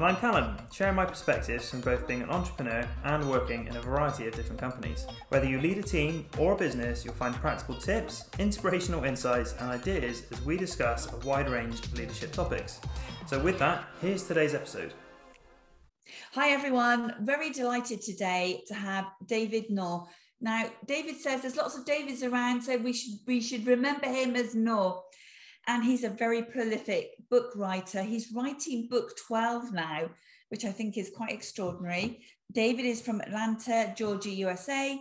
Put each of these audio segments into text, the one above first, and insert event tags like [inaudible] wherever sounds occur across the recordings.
And I'm Callum, sharing my perspectives from both being an entrepreneur and working in a variety of different companies. Whether you lead a team or a business, you'll find practical tips, inspirational insights, and ideas as we discuss a wide range of leadership topics. So, with that, here's today's episode. Hi, everyone. Very delighted today to have David Nour. Now, David says there's lots of Davids around, so we should we should remember him as Nour and he's a very prolific book writer. He's writing book 12 now, which I think is quite extraordinary. David is from Atlanta, Georgia, USA,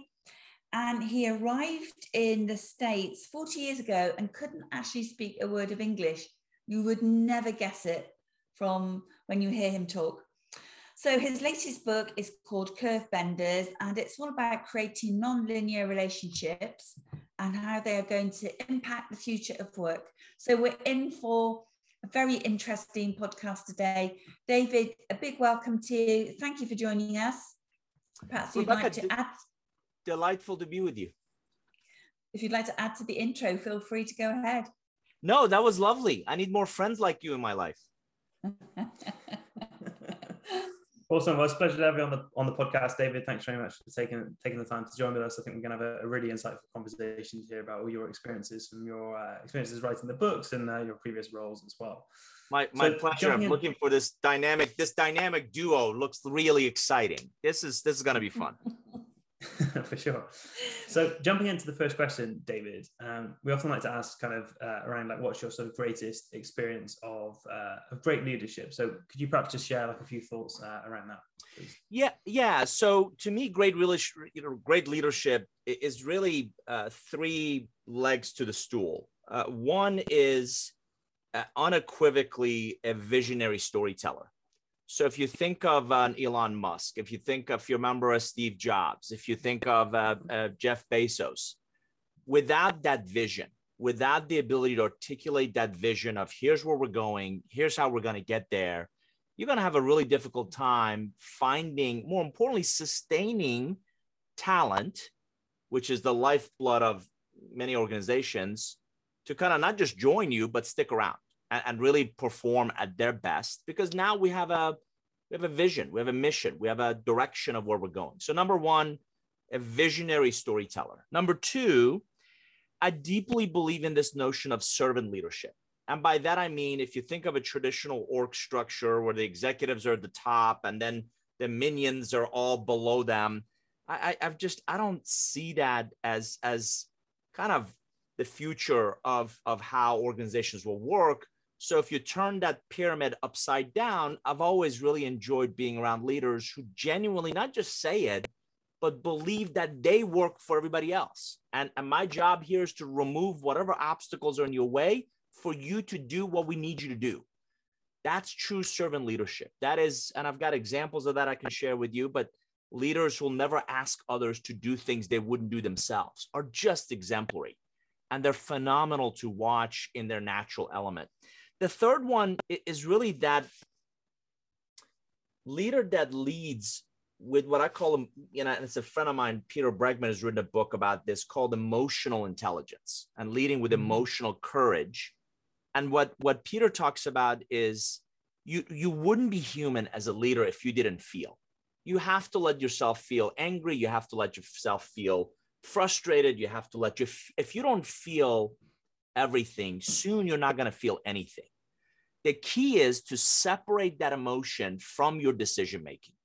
and he arrived in the States 40 years ago and couldn't actually speak a word of English. You would never guess it from when you hear him talk. So his latest book is called Curve Benders, and it's all about creating non-linear relationships and how they are going to impact the future of work. So we're in for a very interesting podcast today. David, a big welcome to you. Thank you for joining us. Perhaps you'd Rebecca, like to add. Delightful to be with you. If you'd like to add to the intro, feel free to go ahead. No, that was lovely. I need more friends like you in my life. [laughs] Awesome. Well, it's a pleasure to have you on the on the podcast, David. Thanks very much for taking taking the time to join with us. I think we're going to have a, a really insightful conversation here about all your experiences from your uh, experiences writing the books and uh, your previous roles as well. My my so, pleasure. I'm in, looking for this dynamic. This dynamic duo looks really exciting. This is this is going to be fun. [laughs] [laughs] for sure. So jumping into the first question, David, um, we often like to ask kind of uh, around like what's your sort of greatest experience of uh, of great leadership. So could you perhaps just share like a few thoughts uh, around that? Please? Yeah, yeah. So to me, great leadership, you know, great leadership is really uh, three legs to the stool. Uh, one is uh, unequivocally a visionary storyteller. So if you think of an Elon Musk, if you think of, if you remember a Steve Jobs, if you think of uh, uh, Jeff Bezos, without that vision, without the ability to articulate that vision of here's where we're going, here's how we're going to get there, you're going to have a really difficult time finding, more importantly, sustaining talent, which is the lifeblood of many organizations, to kind of not just join you, but stick around and, and really perform at their best because now we have a we have a vision, we have a mission, we have a direction of where we're going. So number one, a visionary storyteller. Number two, I deeply believe in this notion of servant leadership. And by that, I mean, if you think of a traditional org structure where the executives are at the top and then the minions are all below them, I, I, have just, I don't see that as, as kind of the future of, of how organizations will work. So if you turn that pyramid upside down, I've always really enjoyed being around leaders who genuinely not just say it, but believe that they work for everybody else. And, and my job here is to remove whatever obstacles are in your way for you to do what we need you to do. That's true servant leadership. That is, and I've got examples of that I can share with you, but leaders will never ask others to do things they wouldn't do themselves are just exemplary. And they're phenomenal to watch in their natural element. The third one is really that leader that leads with what I call them, you know, and it's a friend of mine, Peter Bregman, has written a book about this called emotional intelligence and leading with mm-hmm. emotional courage. And what what Peter talks about is you you wouldn't be human as a leader if you didn't feel. You have to let yourself feel angry. You have to let yourself feel frustrated. You have to let you if you don't feel everything, soon you're not going to feel anything. The key is to separate that emotion from your decision making,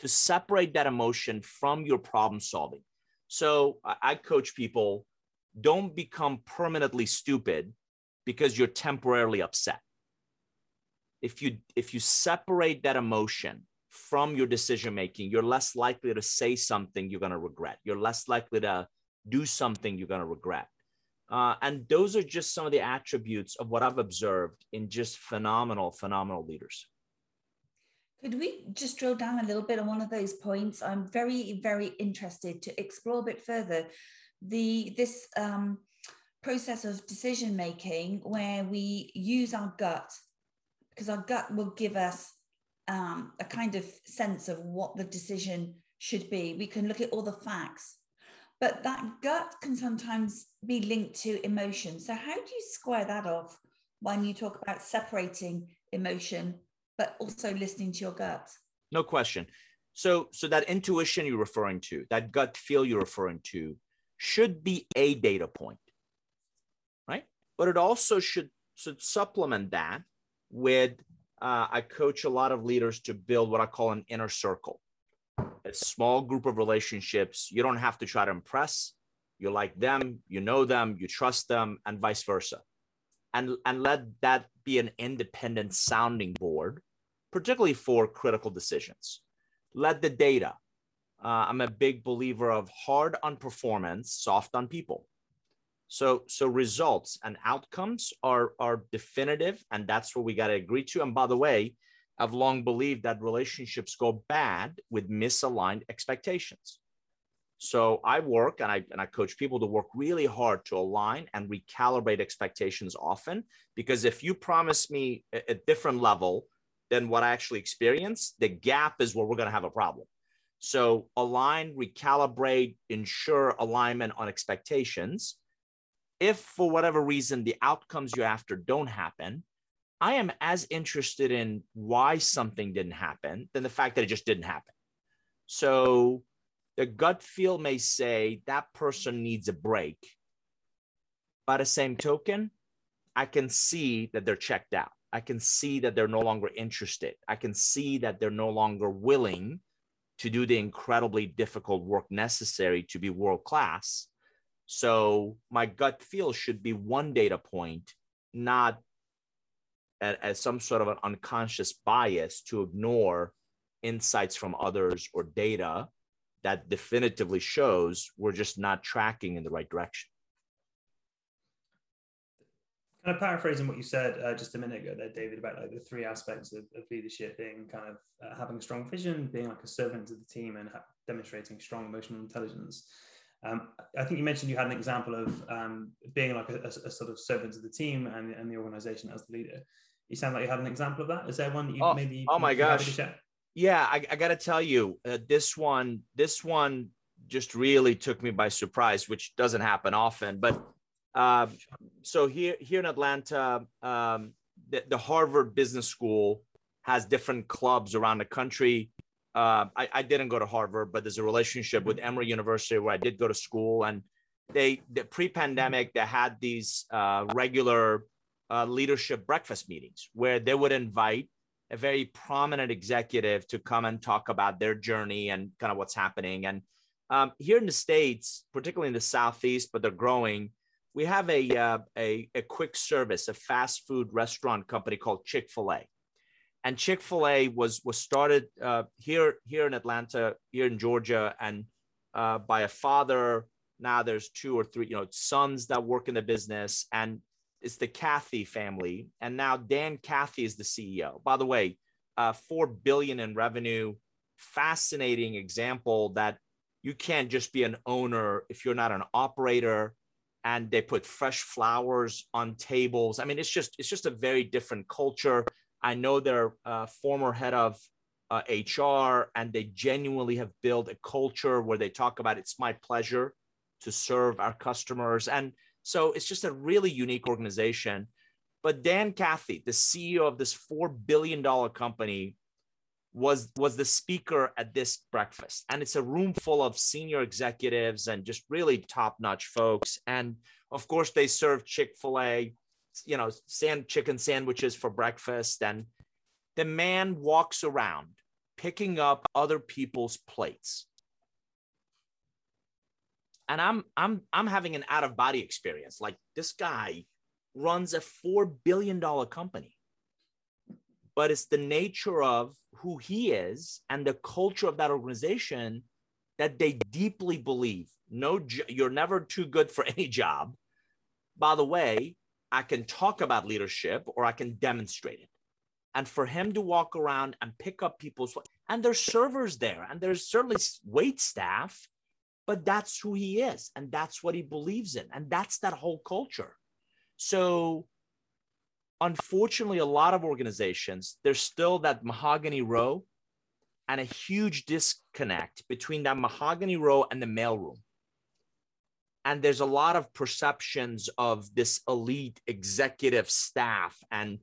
to separate that emotion from your problem solving. So I coach people don't become permanently stupid because you're temporarily upset. If you if you separate that emotion from your decision making, you're less likely to say something you're going to regret. You're less likely to do something you're going to regret. Uh, and those are just some of the attributes of what I've observed in just phenomenal, phenomenal leaders. Could we just drill down a little bit on one of those points? I'm very, very interested to explore a bit further the this um, process of decision making where we use our gut because our gut will give us um, a kind of sense of what the decision should be. We can look at all the facts, but that gut can sometimes be linked to emotion. So, how do you square that off when you talk about separating emotion, but also listening to your gut? No question. So, so that intuition you're referring to, that gut feel you're referring to, should be a data point, right? But it also should should supplement that with uh, I coach a lot of leaders to build what I call an inner circle, a small group of relationships. You don't have to try to impress. You like them, you know them, you trust them, and vice versa. And, and let that be an independent sounding board, particularly for critical decisions. Let the data. Uh, I'm a big believer of hard on performance, soft on people. So, so results and outcomes are, are definitive, and that's what we got to agree to. And by the way, I've long believed that relationships go bad with misaligned expectations. So I work and I, and I coach people to work really hard to align and recalibrate expectations often. Because if you promise me a, a different level than what I actually experience, the gap is where we're going to have a problem. So align, recalibrate, ensure alignment on expectations if for whatever reason the outcomes you're after don't happen, I am as interested in why something didn't happen than the fact that it just didn't happen. So the gut feel may say that person needs a break. By the same token, I can see that they're checked out. I can see that they're no longer interested. I can see that they're no longer willing to do the incredibly difficult work necessary to be world class. So my gut feel should be one data point, not as some sort of an unconscious bias to ignore insights from others or data that definitively shows we're just not tracking in the right direction. Kind of paraphrasing what you said uh, just a minute ago there, David, about like the three aspects of, of leadership being kind of uh, having a strong vision, being like a servant to the team, and ha- demonstrating strong emotional intelligence. Um, I think you mentioned you had an example of um, being like a, a, a, sort of servant to the team and, and the organization as the leader. You sound like you had an example of that. Is there one that you oh, maybe? Oh my gosh! Yeah, I, I got to tell you, uh, this one, this one just really took me by surprise, which doesn't happen often. But uh, so here, here in Atlanta, um, the, the Harvard Business School has different clubs around the country uh, I, I, didn't go to Harvard, but there's a relationship with Emory University where I did go to school. And they, the pre-pandemic, they had these uh, regular uh, leadership breakfast meetings where they would invite a very prominent executive to come and talk about their journey and kind of what's happening. And um, here in the states, particularly in the southeast, but they're growing. We have a, uh, a a quick service, a fast food restaurant company called Chick Fil A and Chick Fil A was was started uh, here here in Atlanta, here in Georgia, and uh, by a father. Now there's two or three, you know, sons that work in the business, and it's the Cathy family. And now Dan Cathy is the CEO. By the way, uh, four billion in revenue. Fascinating example that you can't just be an owner if you're not an operator. And they put fresh flowers on tables. I mean, it's just it's just a very different culture I know their uh, former head of uh, HR, and they genuinely have built a culture where they talk about it's my pleasure to serve our customers. And so it's just a really unique organization. But Dan Cathy, the CEO of this $4 billion company, was was the speaker at this breakfast and it's a room full of senior executives and just really top-notch folks and of course they serve chick-fil-a you know, sand chicken sandwiches for breakfast. And the man walks around picking up other people's plates. And I'm I'm I'm having an out of body experience. Like this guy runs a 4 billion dollar company. But it's the nature of who he is and the culture of that organization that they deeply believe no you're never too good for [laughs] any job. By the way, I can talk about leadership or I can demonstrate it. And for him to walk around and pick up people's, and there's servers there, and there's certainly wait staff, but that's who he is and that's what he believes in and that's that whole culture. So unfortunately a lot of organizations there's still that mahogany row and a huge disconnect between that mahogany row and the mailroom and there's a lot of perceptions of this elite executive staff and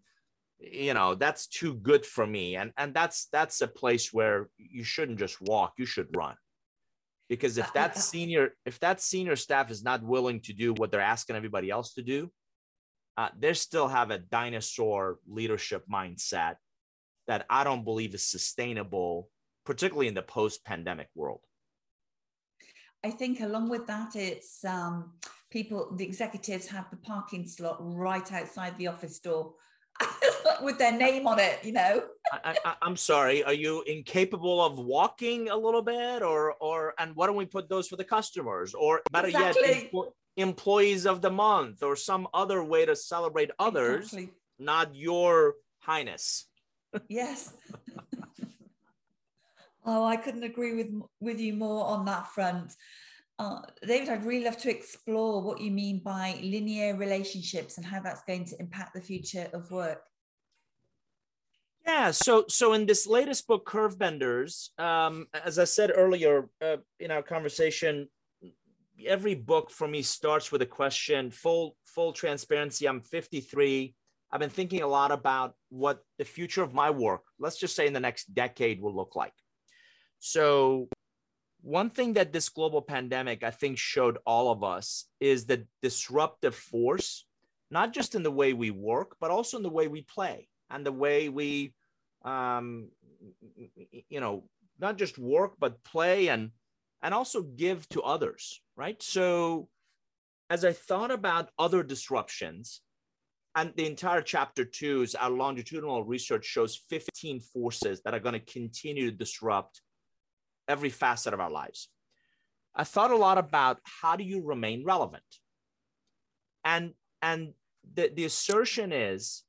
you know that's too good for me. And and that's that's a place where you shouldn't just walk you should run because if [laughs] that senior if that senior staff is not willing to do what they're asking everybody else to do uh, they still have a dinosaur leadership mindset that i don't believe is sustainable particularly in the post-pandemic world. I think along with that, it's um, people, the executives have the parking slot right outside the office door [laughs] with their name on it, you know. I, am sorry. Are you incapable of walking a little bit, or or and why don't we put those for the customers, or better exactly. yet, employees of the month, or some other way to celebrate others, exactly. not your highness. Yes. [laughs] Oh, I couldn't agree with with you more on that front. Uh, David, I'd really love to explore what you mean by linear relationships and how that's going to impact the future of work. Yeah, so so in this latest book, Curve Benders, um, as I said earlier uh, in our conversation, every book for me starts with a question. Full full transparency. I'm 53. I've been thinking a lot about what the future of my work, let's just say in the next decade, will look like. So, one thing that this global pandemic, I think, showed all of us is the disruptive force, not just in the way we work, but also in the way we play and the way we, um, you know, not just work, but play and and also give to others, right? So, as I thought about other disruptions, and the entire chapter two is our longitudinal research shows 15 forces that are going to continue to disrupt every facet of our lives. I thought a lot about how do you remain relevant? And, and the, the assertion is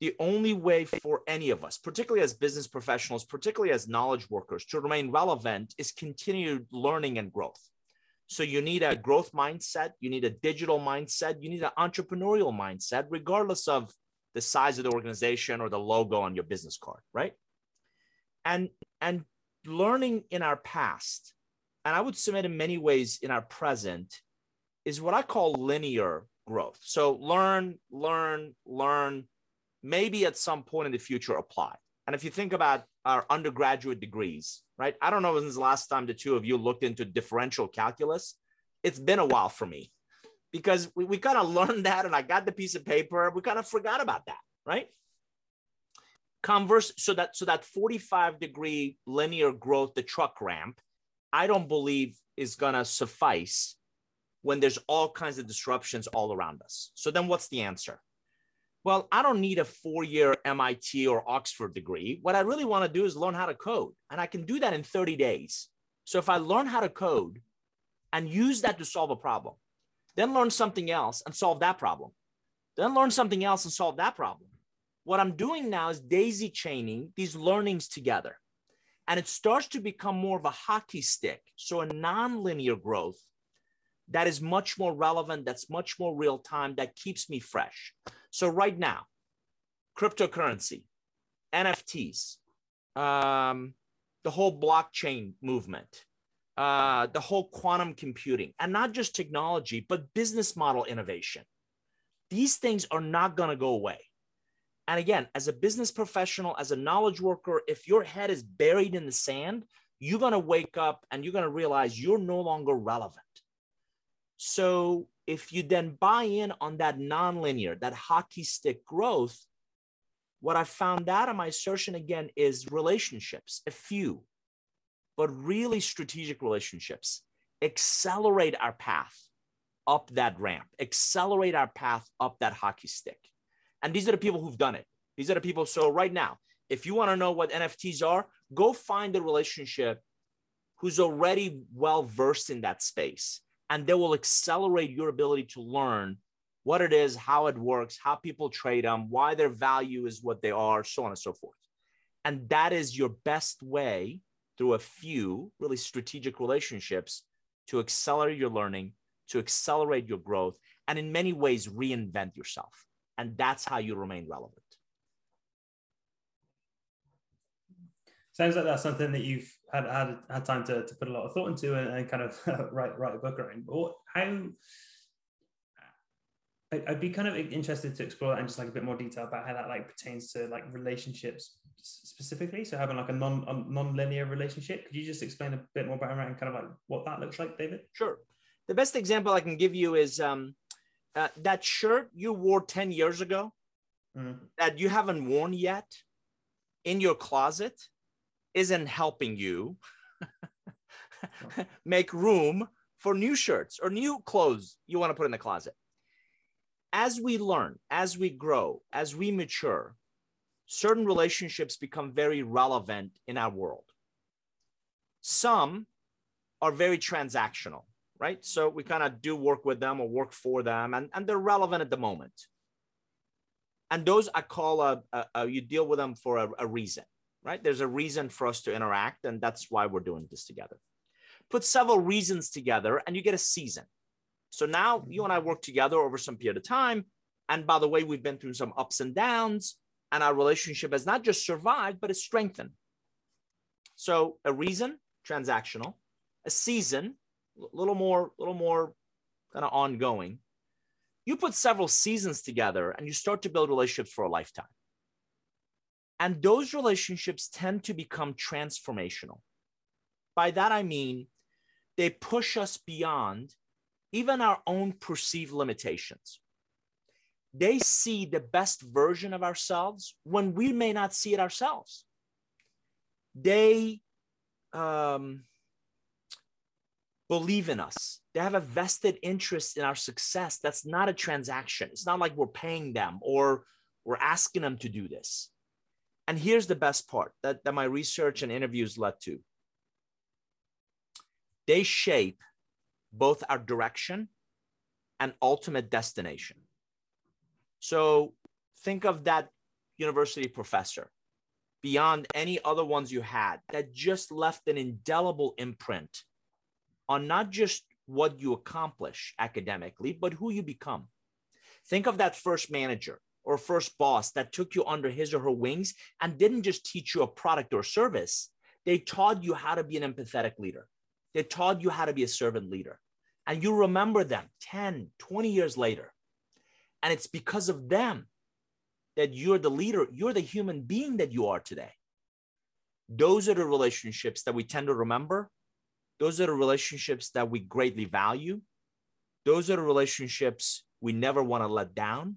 the only way for any of us, particularly as business professionals, particularly as knowledge workers, to remain relevant is continued learning and growth. So you need a growth mindset, you need a digital mindset, you need an entrepreneurial mindset, regardless of the size of the organization or the logo on your business card, right? And and learning in our past, and I would submit in many ways in our present, is what I call linear growth. So learn, learn, learn, maybe at some point in the future apply. And if you think about our undergraduate degrees, right? I don't know when's the last time the two of you looked into differential calculus. It's been a while for me because we, we kind of learned [laughs] that and I got the piece of paper. We kind of forgot about that, right? Converse so that so that 45 degree linear growth the truck ramp i don't believe is going to suffice when there's all kinds of disruptions all around us. So then what's the answer? Well i don't need a four year mit or oxford degree. What i really want to do is learn how to code and i can do that in 30 days. So if i learn how to code and use that to solve a problem then learn something else and solve that problem. Then learn something else and solve that problem what I'm doing now is daisy chaining these learnings together. And it starts to become more of a hockey stick. So a nonlinear growth that is much more relevant, that's much more real time, that keeps me fresh. So right now, cryptocurrency, NFTs, um, the whole blockchain movement, uh, the whole quantum computing, and not just technology, but business model innovation. These things are not going to go away. And again, as a business professional, as a knowledge worker, if your head is buried in the sand, you're going to wake up and you're going to realize you're no longer relevant. So if you then buy in on that nonlinear, that hockey stick growth, what I found out of my assertion again is relationships, a few, but really strategic relationships accelerate our path up that ramp, accelerate our path up that hockey stick. And these are the people who've done it. These are the people. So right now, if you want to know what NFTs are, go find a relationship who's already well versed in that space. And they will accelerate your ability to learn what it is, how it works, how people trade them, why their value is what they are, so on and so forth. And that is your best way through a few really strategic relationships to accelerate your learning, to accelerate your growth, and in many ways reinvent yourself. And that's how you remain relevant. Sounds like that's something that you've had had, had time to, to put a lot of thought into and, and kind of [laughs] write write a book around. But how I'd be kind of interested to explore that in just like a bit more detail about how that like pertains to like relationships specifically. So having like a non a non-linear relationship. Could you just explain a bit more about and kind of like what that looks like, David? Sure. The best example I can give you is um, uh, that shirt you wore 10 years ago mm. that you haven't worn yet in your closet isn't helping you [laughs] [laughs] make room for new shirts or new clothes you want to put in the closet as we learn, as we grow, as we mature, certain relationships become very relevant in our world. Some are very transactional, right? So we kind of do work with them or work for them, and, and they're relevant at the moment. And those I call a, a, a you deal with them for a, a reason, right? There's a reason for us to interact, and that's why we're doing this together. Put several reasons together, and you get a season. So now mm-hmm. you and I work together over some period of time. And by the way, we've been through some ups and downs, and our relationship has not just survived, but it's strengthened. So a reason, transactional, a season, a little more, a little more kind of ongoing. You put several seasons together and you start to build relationships for a lifetime. And those relationships tend to become transformational. By that, I mean they push us beyond even our own perceived limitations. They see the best version of ourselves when we may not see it ourselves. They um, believe in us. They have a vested interest in our success. That's not a transaction. It's not like we're paying them or we're asking them to do this. And here's the best part that, that my research and interviews led to they shape both our direction and ultimate destination. So think of that university professor beyond any other ones you had that just left an indelible imprint on not just what you accomplish academically, but who you become. Think of that first manager or first boss that took you under his or her wings and didn't just teach you a product or service, they taught you how to be an empathetic leader. They taught you how to be a servant leader. And you remember them 10, 20 years later. And it's because of them that you're the leader, you're the human being that you are today. Those are the relationships that we tend to remember. Those are the relationships that we greatly value. Those are the relationships we never want to let down.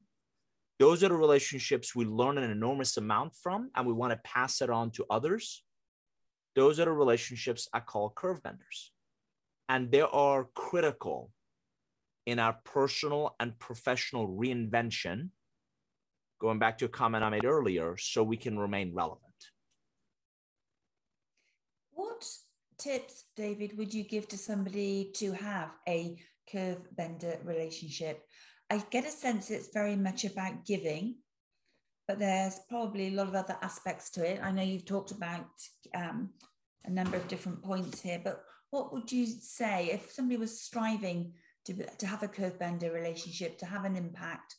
Those are the relationships we learn an enormous amount from and we want to pass it on to others. Those are the relationships I call curve benders. And they are critical in our personal and professional reinvention, going back to a comment I made earlier, so we can remain relevant. What tips, David, would you give to somebody to have a curve bender relationship? I get a sense it's very much about giving, but there's probably a lot of other aspects to it. I know you've talked about um, a number of different points here, but what would you say if somebody was striving to, to have a curve bender relationship, to have an impact?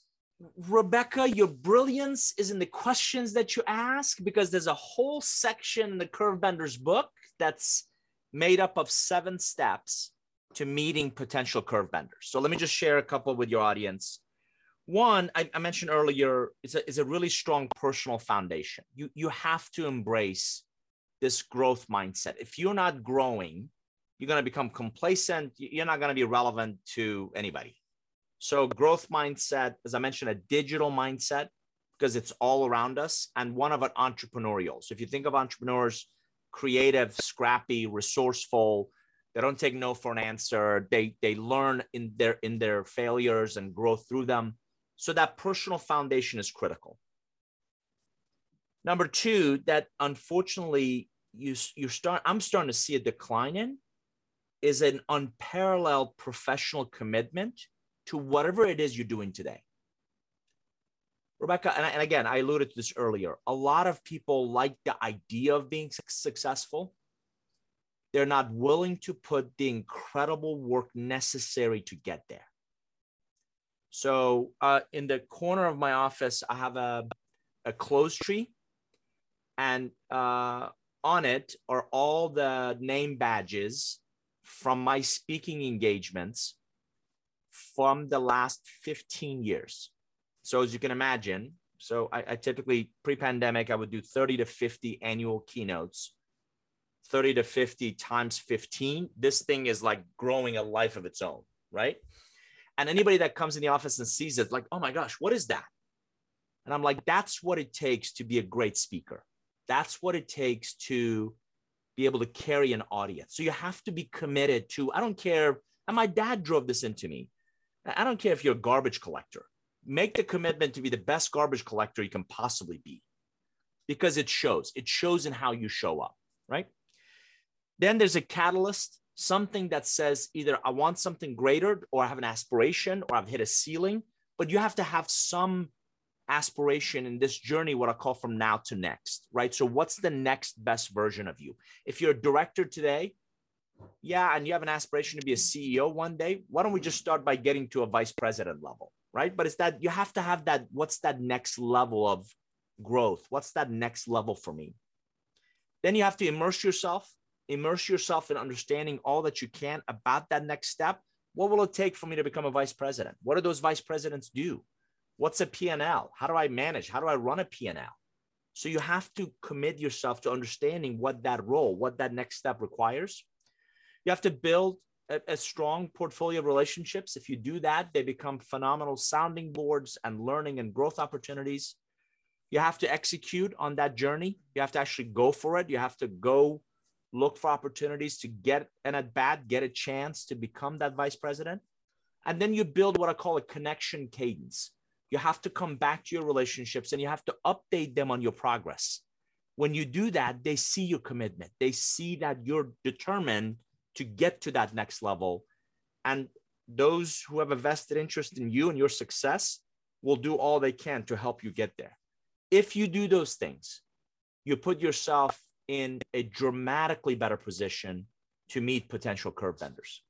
Rebecca, your brilliance is in the questions that you ask because there's a whole section in the Curve Benders book that's made up of seven steps to meeting potential curve benders. So let me just share a couple with your audience. One, I, I mentioned earlier, is a, is a really strong personal foundation. You, you have to embrace this growth mindset. If you're not growing, you're going to become complacent. You're not going to be relevant to anybody. So, growth mindset, as I mentioned, a digital mindset because it's all around us, and one of it entrepreneurial. So, if you think of entrepreneurs, creative, scrappy, resourceful, they don't take no for an answer. They they learn in their in their failures and grow through them. So that personal foundation is critical. Number two, that unfortunately you you start I'm starting to see a decline in is an unparalleled professional commitment to whatever it is you're doing today. Rebecca, and, and again, I alluded to this earlier. A lot of people like the idea of being successful. they're not willing to put the incredible work necessary to get there. So uh, in the corner of my office, I have a, a clothes tree, and uh, on it are all the name badges from my speaking engagements from the last 15 years. So as you can imagine, so I, I typically pre-pandemic, I would do 30 to 50 annual keynotes 30 to 50 times 15, this thing is like growing a life of its own, right? And anybody that comes in the office and sees it, like, oh my gosh, what is that? And I'm like, that's what it takes to be a great speaker. That's what it takes to be able to carry an audience. So you have to be committed to, I don't care. And my dad drove this into me. I don't care if you're a garbage collector, make the commitment to be the best garbage collector you can possibly be because it shows. It shows in how you show up, right? Then there's a catalyst, something that says either I want something greater or I have an aspiration or I've hit a ceiling, but you have to have some aspiration in this journey, what I call from now to next, right? So, what's the next best version of you? If you're a director today, yeah, and you have an aspiration to be a CEO one day, why don't we just start by getting to a vice president level, right? But it's that you have to have that what's that next level of growth? What's that next level for me? Then you have to immerse yourself immerse yourself in understanding all that you can about that next step. What will it take for me to become a vice president? What do those vice presidents do? What's a P&L? How do I manage? How do I run a P&L? So you have to commit yourself to understanding what that role, what that next step requires. You have to build a, strong portfolio of relationships. If you do that, they become phenomenal sounding boards and learning and growth opportunities. You have to execute on that journey. You have to actually go for it. You have to go look for opportunities to get an at bat, get a chance to become that vice president. And then you build what I call a connection cadence. You have to come back to your relationships and you have to update them on your progress. When you do that, they see your commitment. They see that you're determined to get to that next level. And those who have a vested interest in you and your success will do all they can to help you get there. If you do those things, you put yourself in a dramatically better position to meet potential curve benders.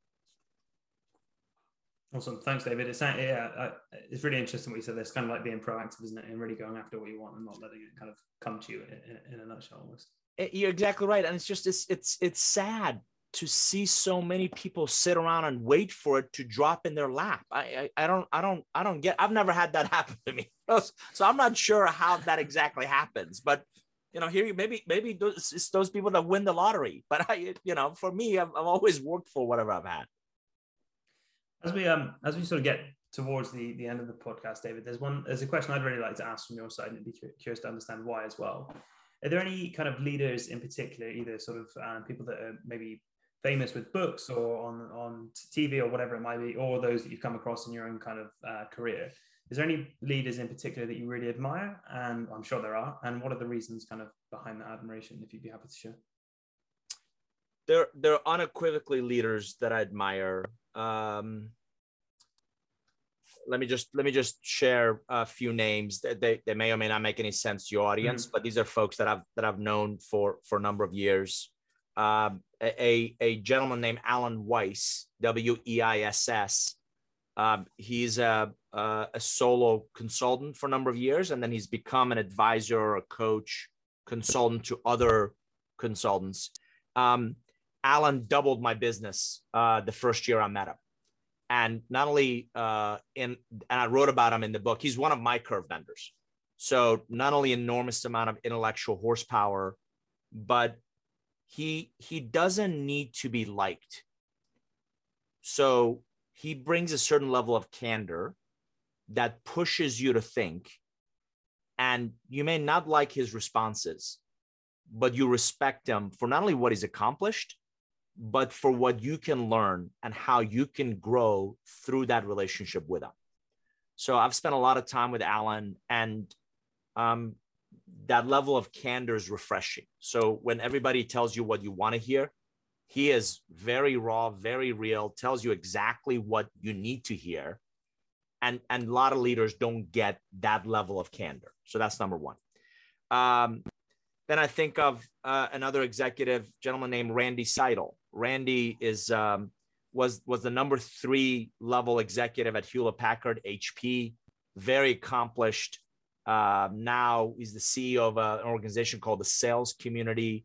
Awesome. Thanks, David. It's, yeah, it's really interesting what you said. It's kind of like being proactive, isn't it? And really going after what you want and not letting it kind of come to you in, in a nutshell almost. Eh, you're exactly right. And it's just, it's, it's, it's sad to see so many people sit around and wait for it to drop in their lap. I, I, I don't, I don't, I don't get, I've never had that [laughs] happen to me. So I'm not sure how that exactly happens, but you know, here you maybe maybe those, it's those people that win the lottery. But I, you know, for me, I've, I've always worked for whatever I've had. As we um as we sort of get towards the the end of the podcast, David, there's one there's a question I'd really like to ask from your side, and I'd be curious to understand why as well. Are there any kind of leaders in particular, either sort of um, people that are maybe famous with books or on on TV or whatever it might be, or those that you've come across in your own kind of uh, career is there any leaders in particular that you really admire? And I'm sure there are. And what are the reasons kind of behind that admiration, if you'd be happy to share? There, there are unequivocally leaders that I admire. Um, let me just let me just share a few names. that They, they may or may not make any sense to your audience, mm-hmm. but these are folks that I've that I've known for for a number of years. Um, a a gentleman named Alan Weiss, W E I S S. Um, he's a uh, a solo consultant for a number of years, and then he's become an advisor, or a coach, consultant to other consultants. Um, Alan doubled my business uh, the first year I met him, and not only uh, in and I wrote about him in the book. He's one of my curve benders, so not only enormous amount of intellectual horsepower, but he he doesn't need to be liked. So he brings a certain level of candor that pushes you to think. And you may not like his responses, but you respect him for not only what he's accomplished, but for what you can learn and how you can grow through that relationship with him. So I've spent a lot of time with Alan, and um, that level of candor is refreshing. So when everybody tells you what you want to hear, he is very raw, very real, tells you exactly what you need to hear and and a lot of leaders don't get that level of candor so that's number one um, then I think of uh, another executive gentleman named Randy Seidel. Randy is um, was was the number three level executive at Hewlett Packard HP, very accomplished. Uh, now he's the CEO of a, an organization called the Sales Community.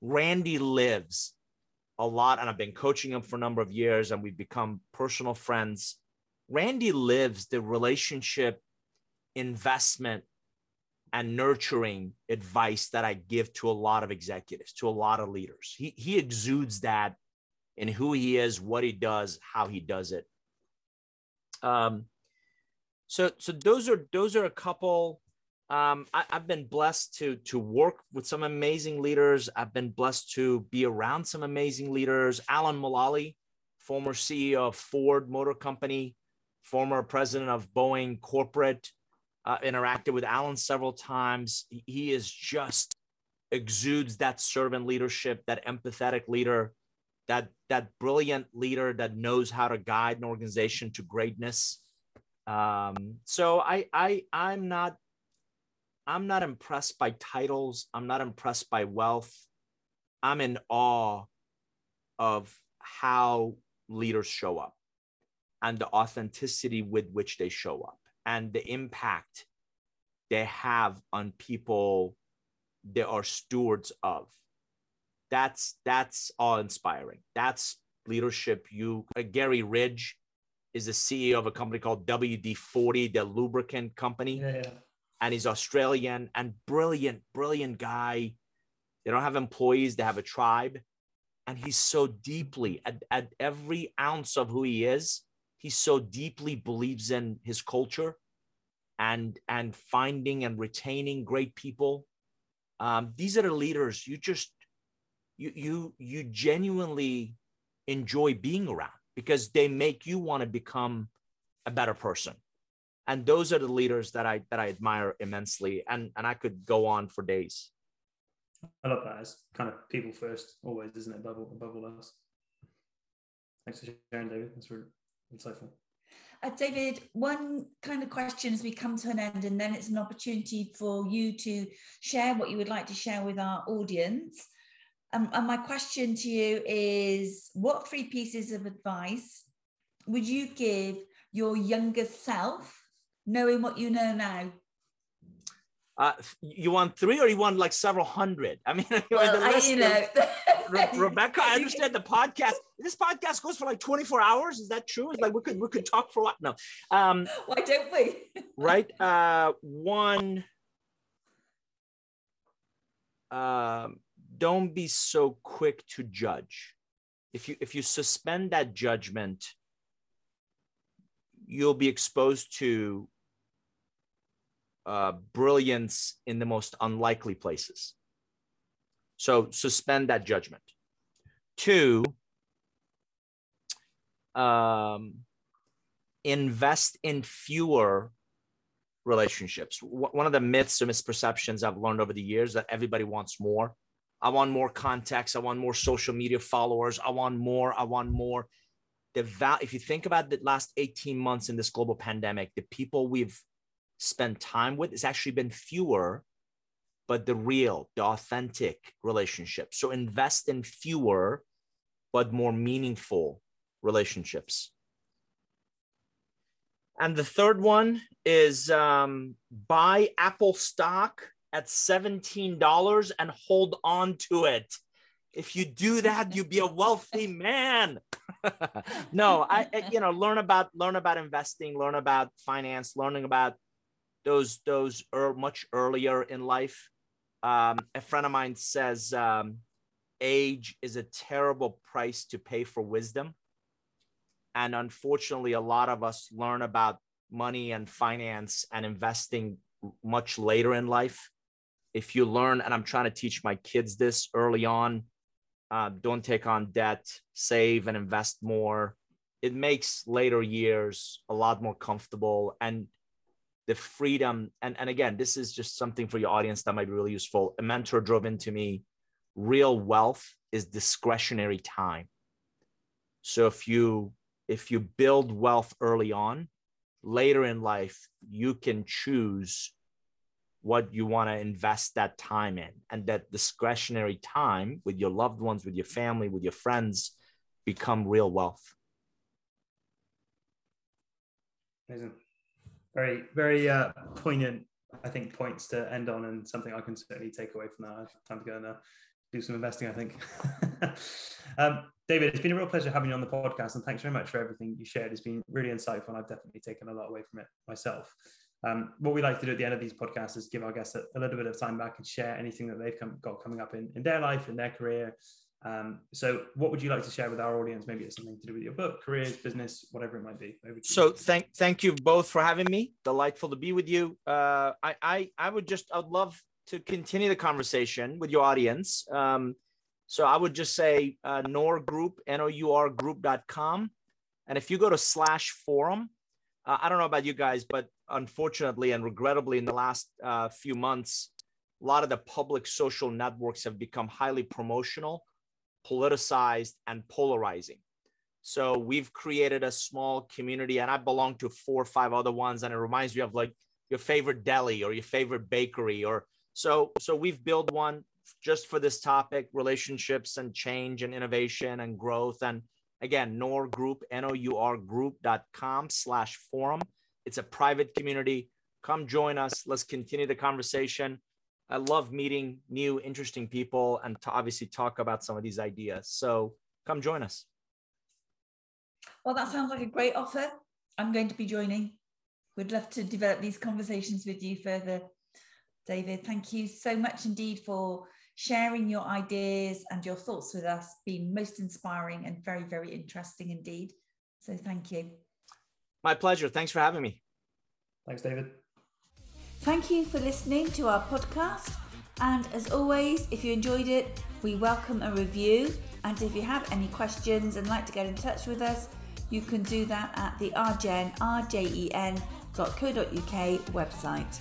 Randy lives a lot, and I've been coaching him for a number of years, and we've become personal friends. Randy lives the relationship investment and nurturing advice that I give to a lot of executives, to a lot of leaders. He, he exudes that in who he is, what he does, how he does it. Um, so, so those are those are a couple. Um, I, have been blessed to to work with some amazing leaders. I've been blessed to be around some amazing leaders. Alan Mulally, former CEO of Ford Motor Company, former president of Boeing Corporate uh, interacted with Alan several times. He is just exudes that servant leadership, that empathetic leader, that that brilliant leader that knows how to guide an organization to greatness. Um, so I I I'm not I'm not impressed by titles. I'm not impressed by wealth. I'm in awe of how leaders show up and the authenticity with which they show up and the impact they have on people they are stewards of that's that's awe inspiring that's leadership you uh, garry ridge is the ceo of a company called wd-40 the lubricant company. Yeah, yeah. and he's australian and brilliant brilliant guy. They don't have employees they have a tribe. And he's so deeply at, at every ounce of who he is he so deeply believes in his culture and and finding and retaining great people. Um, these are the leaders you just you you you genuinely enjoy being around because they make you want to become a better person. And those are the leaders that i that i admire immensely. And and i could go on for days. I love that. It's kind of people first always isn't it? Above, above all else. Thanks for sharing david. That's really insightful. Uh, David, one kind of question as we come to an end, and then it's an opportunity for you to share what you would like to share with our audience. Um, and my question to you is what three pieces of advice would you give your younger self, knowing what you know now? Uh, you want three or you want like several hundred? I mean, [laughs] well, [laughs] [laughs] I, you know. Re- Rebecca, I understand the podcast. This podcast goes for like 24 hours. Is that true? It's like we could we could talk for what? No. Um, Why don't we? right. Uh, one. Um, don't be so quick to judge. If you if you suspend that judgment, you'll be exposed to uh, brilliance in the most unlikely places. So suspend that judgment. Two, um, invest in fewer relationships. One of the myths or misperceptions I've learned over the years that everybody wants more. I want more contacts. I want more social media followers. I want more. I want more. The val- if you think about the last 18 months in this global pandemic, the people we've spent time with, has actually been fewer, but the real, the authentic relationships. So invest in fewer, but more meaningful relationships. And the third one is um, buy Apple stock at $17 and hold on to it. If you do that, you'll be a wealthy [laughs] man. [laughs] no, I you know learn about learn about investing, learn about finance, learning about those those are much earlier in life. Um, a friend of mine says um, age is a terrible price to pay for wisdom, and unfortunately, a lot of us learn about money and finance and investing much later in life. If you learn, and I'm trying to teach my kids this early on, uh, don't take on debt, save and invest more. It makes later years a lot more comfortable and the freedom and, and again this is just something for your audience that might be really useful a mentor drove into me real wealth is discretionary time so if you if you build wealth early on later in life you can choose what you want to invest that time in and that discretionary time with your loved ones with your family with your friends become real wealth. Amazing. Very very uh, poignant i think points to end on and something i can certainly take away from that. I have time to go and uh, do some investing i think. [laughs] Um, david it's been a real pleasure having you on the podcast and thanks very much for everything you shared. It's been really insightful and i've definitely taken a lot away from it myself um, what we like to do at the end of these podcasts is give our guests a, a little bit of time back and share anything that they've come, got coming up in, in their life, in their career. Um, so, what would you like to share with our audience? Maybe it's something to do with your book, careers, business, whatever it might be. So, thank thank you both for having me. Delightful to be with you. Uh, I, I I would just I'd love to continue the conversation with your audience. Um, so, I would just say uh, Nour Group, N O U R Group.com. And if you go to slash forum, uh, I don't know about you guys, but unfortunately and regrettably, in the last uh, few months, a lot of the public social networks have become highly promotional, politicized, and polarizing. So we've created a small community, and I belong to four or five other ones, and it reminds me of like your favorite deli or your favorite bakery, or so. So we've built one just for this topic: relationships and change and innovation and growth. And again, Nour Group, N-O-U-R Group.com slash forum. It's a private community. Come join us. Let's continue the conversation. I love meeting new, interesting people and to obviously talk about some of these ideas. So come join us. Well, that sounds like a great offer. I'm going to be joining. We'd love to develop these conversations with you further. David, thank you so much indeed for sharing your ideas and your thoughts with us. Been most inspiring and very, very interesting indeed. So thank you. My pleasure. Thanks for having me. Thanks, David. Thank you for listening to our podcast. And as always, if you enjoyed it, we welcome a review. And if you have any questions and like to get in touch with us, you can do that at the rgen, rjen.co.uk website.